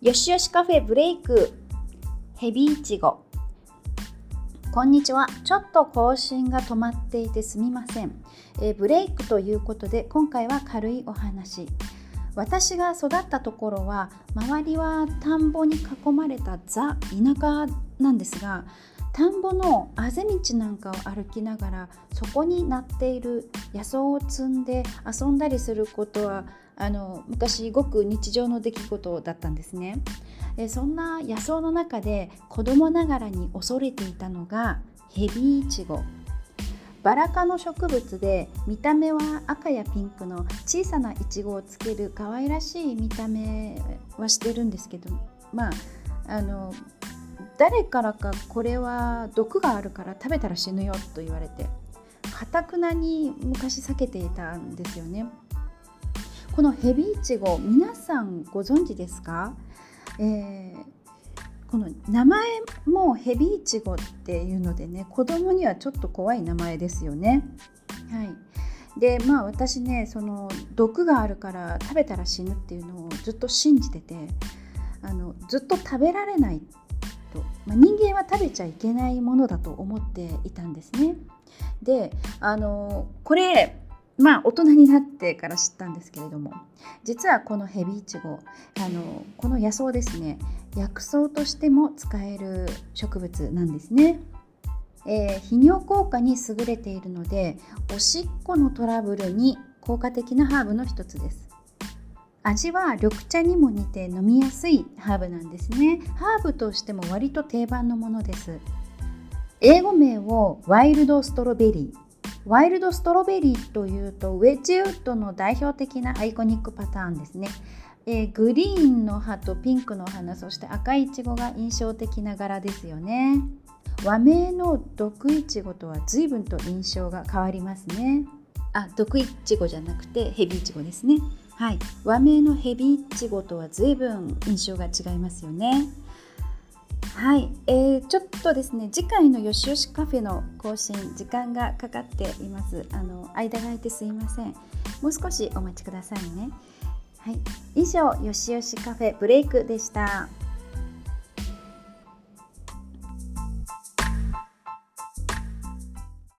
よしよしカフェブレイク。ヘビイチゴ。こんにちは。ちょっと更新が止まっていてすみません、えー、ブレイクということで今回は軽いお話。私が育ったところは周りは田んぼに囲まれたザ田舎なんですが田んぼのあぜ道なんかを歩きながらそこになっている野草を摘んで遊んだりすることはあの昔ごく日常の出来事だったんですね。でそんな野草の中で子供ながらに恐れていたのがヘビイチゴバラ科の植物で見た目は赤やピンクの小さなイチゴをつける可愛らしい見た目はしてるんですけどまああの誰からかこれは毒があるから食べたら死ぬよと言われてかたくなに昔避けていたんですよね。このヘビイチゴ皆さんご存知ですか、えー、この名前もヘビイチゴっていうのでね子供にはちょっと怖い名前ですよね。はい、でまあ私ねその毒があるから食べたら死ぬっていうのをずっと信じててあのずっと食べられないと、まあ、人間は食べちゃいけないものだと思っていたんですね。であのこれまあ大人になってから知ったんですけれども実はこのヘビイチゴあのこの野草ですね薬草としても使える植物なんですね。えー、泌尿効果に優れているのでおしっこのトラブルに効果的なハーブの一つです。味は緑茶にも似て飲みやすいハーブなんですね。ハーブとしても割と定番のものです。英語名をワイルドストロベリー。ワイルドストロベリーというとウェッジウッドの代表的なアイコニックパターンですね、えー、グリーンの葉とピンクの花そして赤いイチゴが印象的な柄ですよね。和名の毒イチゴとは随分と印象が変わりますね。あ毒イチゴじゃなくてヘビイチゴですね。はい。和名のヘビイチゴとは随分印象が違いますよねはい、えー、ちょっとですね次回のよしよしカフェの更新時間がかかっています。あの間が空いてすいません。もう少しお待ちくださいね。はい。以上よしよしカフェブレイクでした。